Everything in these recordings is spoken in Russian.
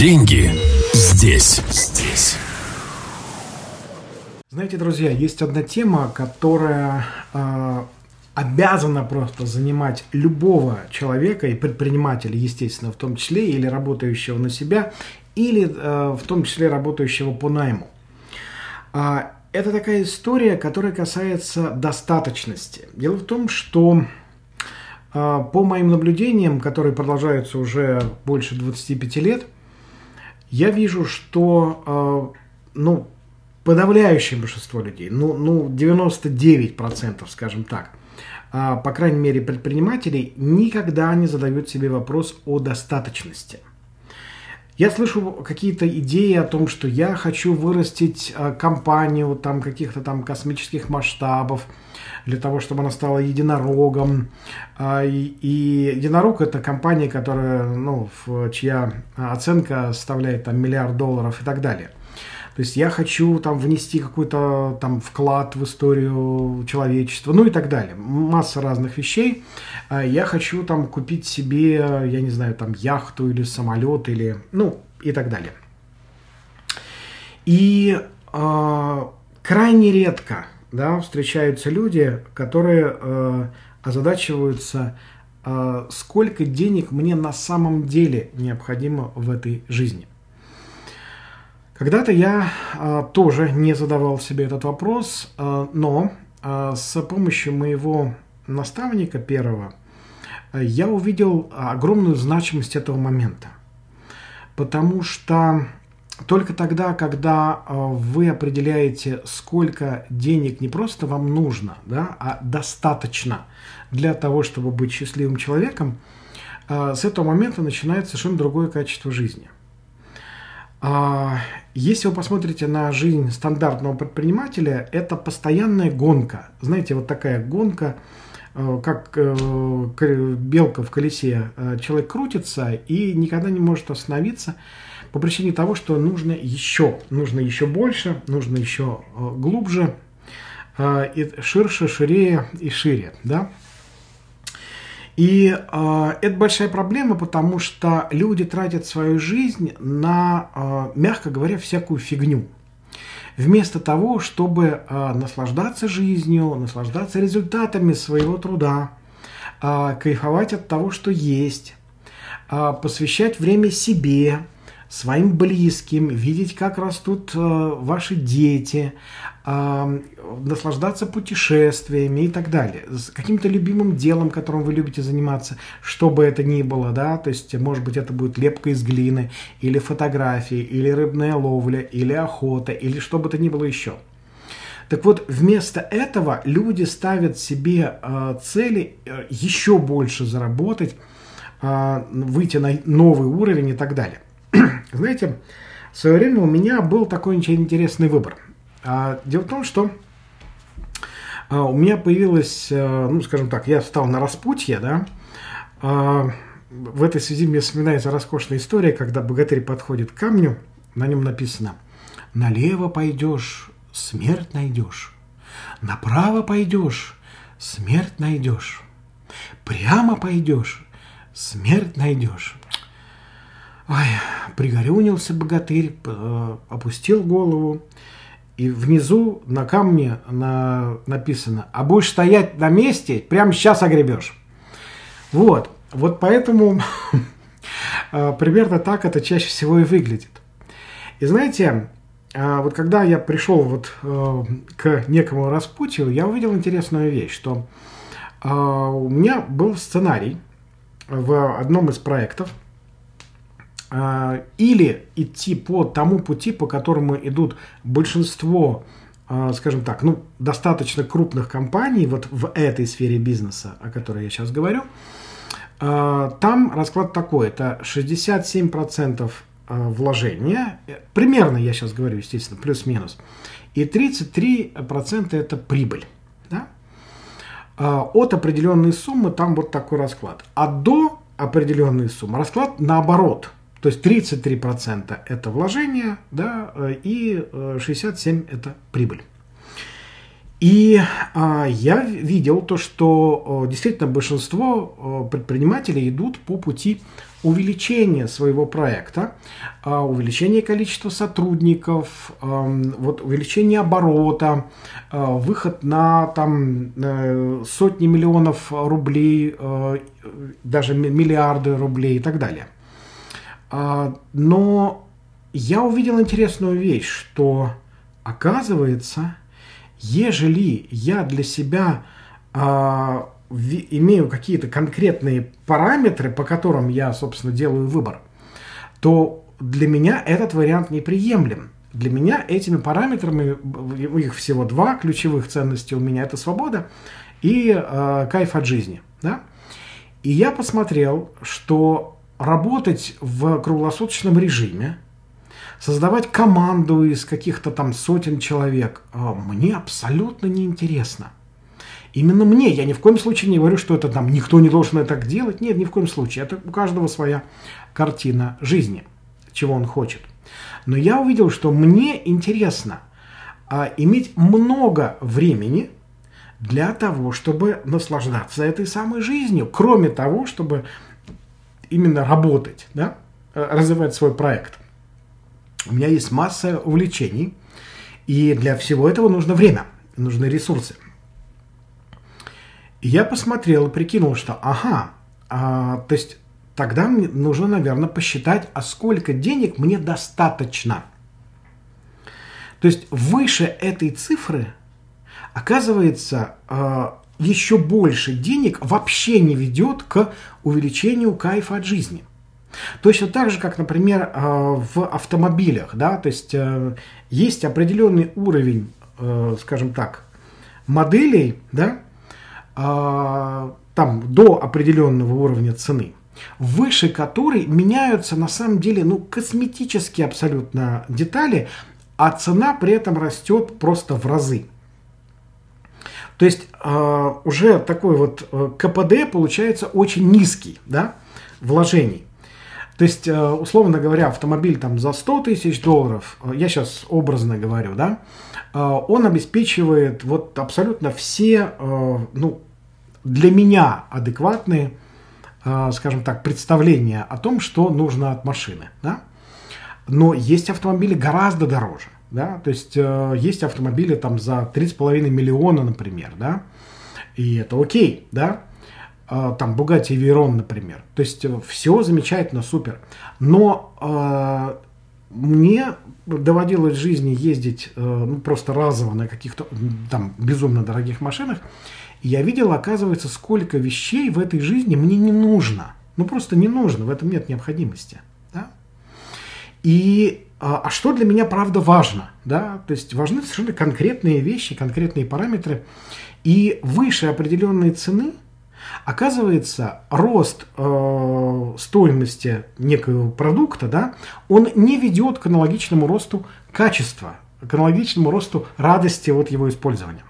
Деньги здесь. Здесь. Знаете, друзья, есть одна тема, которая э, обязана просто занимать любого человека и предпринимателя, естественно, в том числе, или работающего на себя, или э, в том числе работающего по найму. Э, это такая история, которая касается достаточности. Дело в том, что э, по моим наблюдениям, которые продолжаются уже больше 25 лет, я вижу, что э, ну, подавляющее большинство людей, ну, ну 99%, скажем так, а, по крайней мере предпринимателей, никогда не задают себе вопрос о достаточности. Я слышу какие-то идеи о том, что я хочу вырастить а, компанию там каких-то там космических масштабов, для того, чтобы она стала единорогом. А, и, и единорог это компания, которая, ну, чья оценка составляет там миллиард долларов и так далее. То есть я хочу там внести какой-то там вклад в историю человечества, ну и так далее. Масса разных вещей. А я хочу там купить себе, я не знаю, там яхту или самолет или, ну и так далее. И э, крайне редко да, встречаются люди, которые э, озадачиваются, э, сколько денег мне на самом деле необходимо в этой жизни. Когда-то я э, тоже не задавал себе этот вопрос, э, но э, с помощью моего наставника первого э, я увидел огромную значимость этого момента. Потому что только тогда, когда э, вы определяете, сколько денег не просто вам нужно, да, а достаточно для того, чтобы быть счастливым человеком, э, с этого момента начинается совершенно другое качество жизни – а, если вы посмотрите на жизнь стандартного предпринимателя, это постоянная гонка. Знаете, вот такая гонка, э, как э, белка в колесе. Э, человек крутится и никогда не может остановиться по причине того, что нужно еще, нужно еще больше, нужно еще глубже, и ширше, ширее и шире. Да? И э, это большая проблема, потому что люди тратят свою жизнь на, э, мягко говоря, всякую фигню. Вместо того, чтобы э, наслаждаться жизнью, наслаждаться результатами своего труда, э, кайфовать от того, что есть, э, посвящать время себе, своим близким, видеть, как растут э, ваши дети, э, наслаждаться путешествиями и так далее, с каким-то любимым делом, которым вы любите заниматься, что бы это ни было, да, то есть, может быть, это будет лепка из глины, или фотографии, или рыбная ловля, или охота, или что бы то ни было еще. Так вот, вместо этого люди ставят себе э, цели э, еще больше заработать, э, выйти на новый уровень и так далее. Знаете, в свое время у меня был такой интересный выбор. А, дело в том, что а, у меня появилась, а, ну, скажем так, я встал на распутье, да, в этой связи мне вспоминается роскошная история, когда богатырь подходит к камню, на нем написано «Налево пойдешь, смерть найдешь, направо пойдешь, смерть найдешь, прямо пойдешь, смерть найдешь». Ой, пригорюнился богатырь, опустил голову, и внизу на камне на, написано, а будешь стоять на месте, прямо сейчас огребешь. Вот, вот поэтому э, примерно так это чаще всего и выглядит. И знаете, э, вот когда я пришел вот э, к некому распутью, я увидел интересную вещь, что у меня был сценарий в одном из проектов – а, или идти по тому пути, по которому идут большинство, а, скажем так, ну, достаточно крупных компаний вот в этой сфере бизнеса, о которой я сейчас говорю, а, там расклад такой, это 67% вложения, примерно я сейчас говорю, естественно, плюс-минус, и 33% это прибыль. Да? От определенной суммы там вот такой расклад. А до определенной суммы расклад наоборот – то есть 33% это вложение, да, и 67% это прибыль. И а, я видел то, что действительно большинство предпринимателей идут по пути увеличения своего проекта, а, увеличение количества сотрудников, вот увеличение оборота, а, выход на там э, сотни миллионов рублей, э, даже миллиарды рублей и так далее. А, но я увидел интересную вещь, что оказывается, ежели я для себя имею какие-то конкретные параметры, по которым я, собственно, делаю выбор, то для меня этот вариант неприемлем. Для меня этими параметрами, их всего два ключевых ценности у меня, это свобода и э, кайф от жизни. Да? И я посмотрел, что работать в круглосуточном режиме, создавать команду из каких-то там сотен человек, э, мне абсолютно неинтересно. Именно мне. Я ни в коем случае не говорю, что это там никто не должен это так делать. Нет, ни в коем случае. Это у каждого своя картина жизни, чего он хочет. Но я увидел, что мне интересно а, иметь много времени для того, чтобы наслаждаться этой самой жизнью, кроме того, чтобы именно работать, да, э, развивать свой проект. У меня есть масса увлечений, и для всего этого нужно время, нужны ресурсы. И я посмотрел и прикинул, что ага, а, то есть тогда мне нужно, наверное, посчитать, а сколько денег мне достаточно. То есть выше этой цифры, оказывается, а, еще больше денег вообще не ведет к увеличению кайфа от жизни. Точно так же, как, например, а, в автомобилях, да, то есть э, есть определенный уровень, э, скажем так, моделей, да, там до определенного уровня цены, выше которой меняются на самом деле ну, косметические абсолютно детали, а цена при этом растет просто в разы. То есть э, уже такой вот э, КПД получается очень низкий, да, вложений. То есть, э, условно говоря, автомобиль там за 100 тысяч долларов, э, я сейчас образно говорю, да, э, он обеспечивает вот абсолютно все, э, ну, для меня адекватные, а, скажем так, представления о том, что нужно от машины. Да? Но есть автомобили гораздо дороже. Да? То есть э, есть автомобили там за 3,5 миллиона, например, да? и это окей, да, а, там Bugatti Veyron, например. То есть э, все замечательно, супер. Но э, мне доводилось в жизни ездить э, ну, просто разово на каких-то там безумно дорогих машинах, и я видел, оказывается, сколько вещей в этой жизни мне не нужно. Ну, просто не нужно, в этом нет необходимости. Да? И а, а что для меня, правда, важно? Да? То есть важны совершенно конкретные вещи, конкретные параметры. И выше определенной цены, оказывается, рост э, стоимости некого продукта, да, он не ведет к аналогичному росту качества, к аналогичному росту радости от его использования.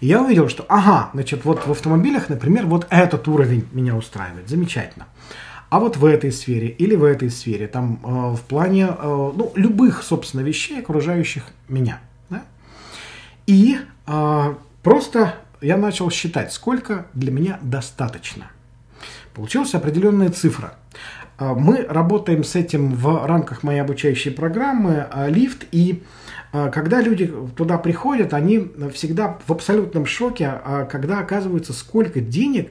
И я увидел, что, ага, значит, вот в автомобилях, например, вот этот уровень меня устраивает, замечательно. А вот в этой сфере или в этой сфере, там, э, в плане, э, ну, любых, собственно, вещей, окружающих меня. Да? И э, просто я начал считать, сколько для меня достаточно. Получилась определенная цифра. Э, мы работаем с этим в рамках моей обучающей программы э, «Лифт», и а, когда люди туда приходят, они всегда в абсолютном шоке, когда оказывается, сколько денег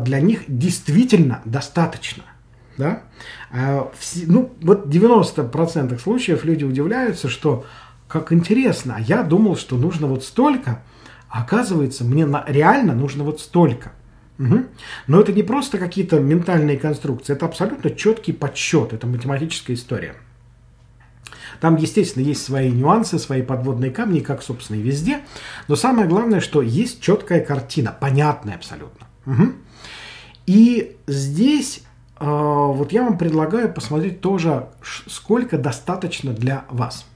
для них действительно достаточно. Да? Ну, вот 90% случаев люди удивляются, что как интересно, а я думал, что нужно вот столько, а оказывается, мне на, реально нужно вот столько. Угу. Но это не просто какие-то ментальные конструкции, это абсолютно четкий подсчет, это математическая история. Там, естественно, есть свои нюансы, свои подводные камни, как, собственно, и везде. Но самое главное, что есть четкая картина, понятная абсолютно. Угу. И здесь э, вот я вам предлагаю посмотреть тоже, сколько достаточно для вас.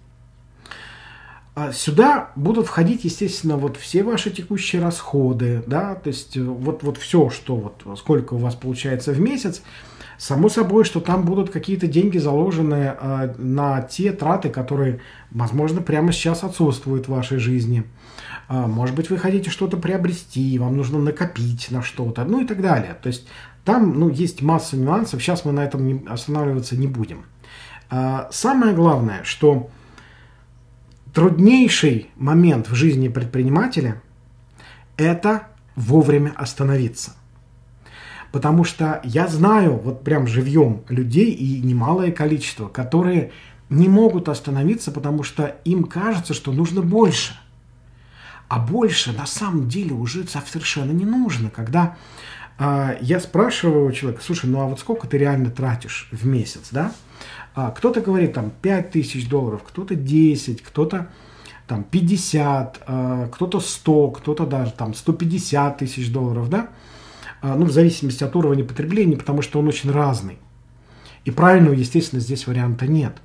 А сюда будут входить, естественно, вот все ваши текущие расходы, да, то есть э, вот, вот все, что вот сколько у вас получается в месяц, Само собой, что там будут какие-то деньги заложены э, на те траты, которые, возможно, прямо сейчас отсутствуют в вашей жизни. Э, может быть, вы хотите что-то приобрести, вам нужно накопить на что-то, ну и так далее. То есть там ну, есть масса нюансов, сейчас мы на этом не, останавливаться не будем. Э, самое главное, что труднейший момент в жизни предпринимателя – это вовремя остановиться – Потому что я знаю, вот прям живьем людей и немалое количество, которые не могут остановиться, потому что им кажется, что нужно больше. А больше на самом деле уже совершенно не нужно. Когда э, я спрашиваю человека, слушай, ну а вот сколько ты реально тратишь в месяц, да? А, кто-то говорит там 5 тысяч долларов, кто-то 10, кто-то там 50, э, кто-то 100, кто-то даже там 150 тысяч долларов, да? А, ну, в зависимости от уровня потребления, потому что он очень разный. И правильного, естественно, здесь варианта нет.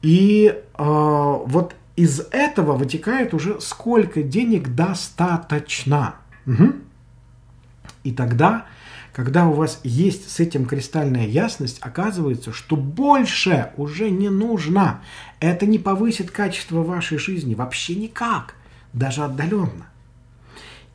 И э, вот из этого вытекает уже сколько денег достаточно. Угу. И тогда, когда у вас есть с этим кристальная ясность, оказывается, что больше уже не нужно. Это не повысит качество вашей жизни вообще никак, даже отдаленно.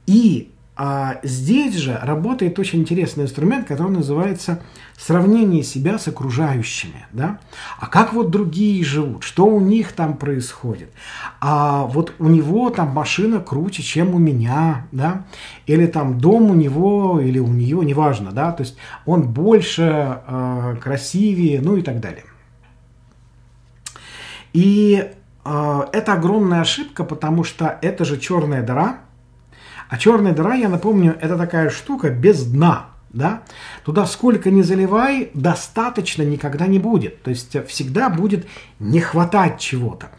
И а здесь же работает очень интересный инструмент, который называется сравнение себя с окружающими. Да? А как вот другие живут? Что у них там происходит? А вот у него там машина круче, чем у меня, да? Или там дом у него, или у нее, неважно, да? То есть он больше, э, красивее, ну и так далее. И э, это огромная ошибка, потому что это же черная дыра – а черная дыра, я напомню, это такая штука без дна. Да? Туда сколько ни заливай, достаточно никогда не будет. То есть всегда будет не хватать чего-то.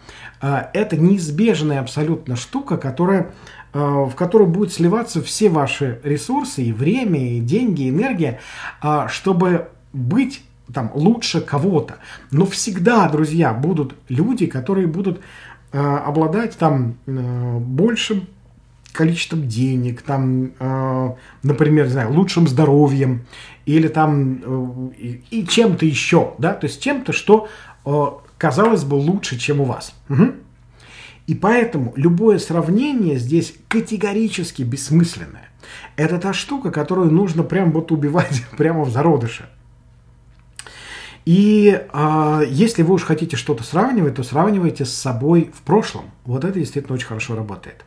А, это неизбежная абсолютно штука, которая, а, в которую будут сливаться все ваши ресурсы, и время, и деньги, и энергия, а, чтобы быть там лучше кого-то. Но всегда, друзья, будут люди, которые будут обладать там большим количеством денег, там, э, например, не знаю, лучшим здоровьем или там э, и, чем-то еще, да, то есть чем-то, что э, казалось бы лучше, чем у вас. Угу. И поэтому любое сравнение здесь категорически бессмысленное. Это та штука, которую нужно прям вот убивать прямо в зародыше. И э, если вы уж хотите что-то сравнивать, то сравнивайте с собой в прошлом. Вот это действительно очень хорошо работает.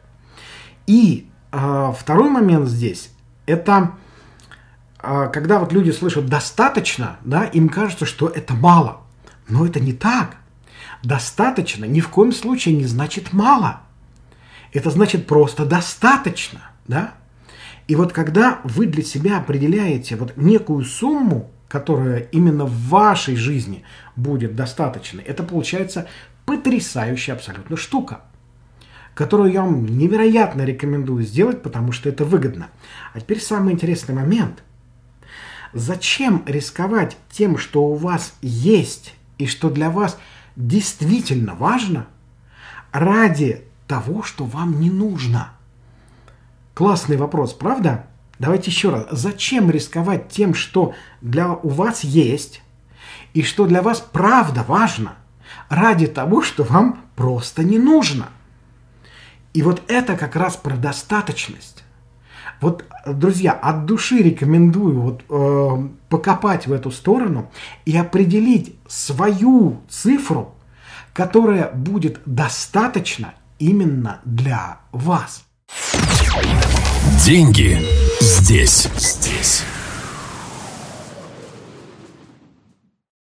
И э, второй момент здесь – это э, когда вот люди слышат «достаточно», да, им кажется, что это мало. Но это не так. Достаточно ни в коем случае не значит мало. Это значит просто достаточно, да? И вот когда вы для себя определяете вот некую сумму, которая именно в вашей жизни будет достаточной, это получается потрясающая абсолютно штука которую я вам невероятно рекомендую сделать, потому что это выгодно. А теперь самый интересный момент. Зачем рисковать тем, что у вас есть и что для вас действительно важно, ради того, что вам не нужно? Классный вопрос, правда? Давайте еще раз. Зачем рисковать тем, что для у вас есть и что для вас правда важно, ради того, что вам просто не нужно? И вот это как раз про достаточность. Вот, друзья, от души рекомендую вот, э, покопать в эту сторону и определить свою цифру, которая будет достаточно именно для вас. Деньги здесь, здесь.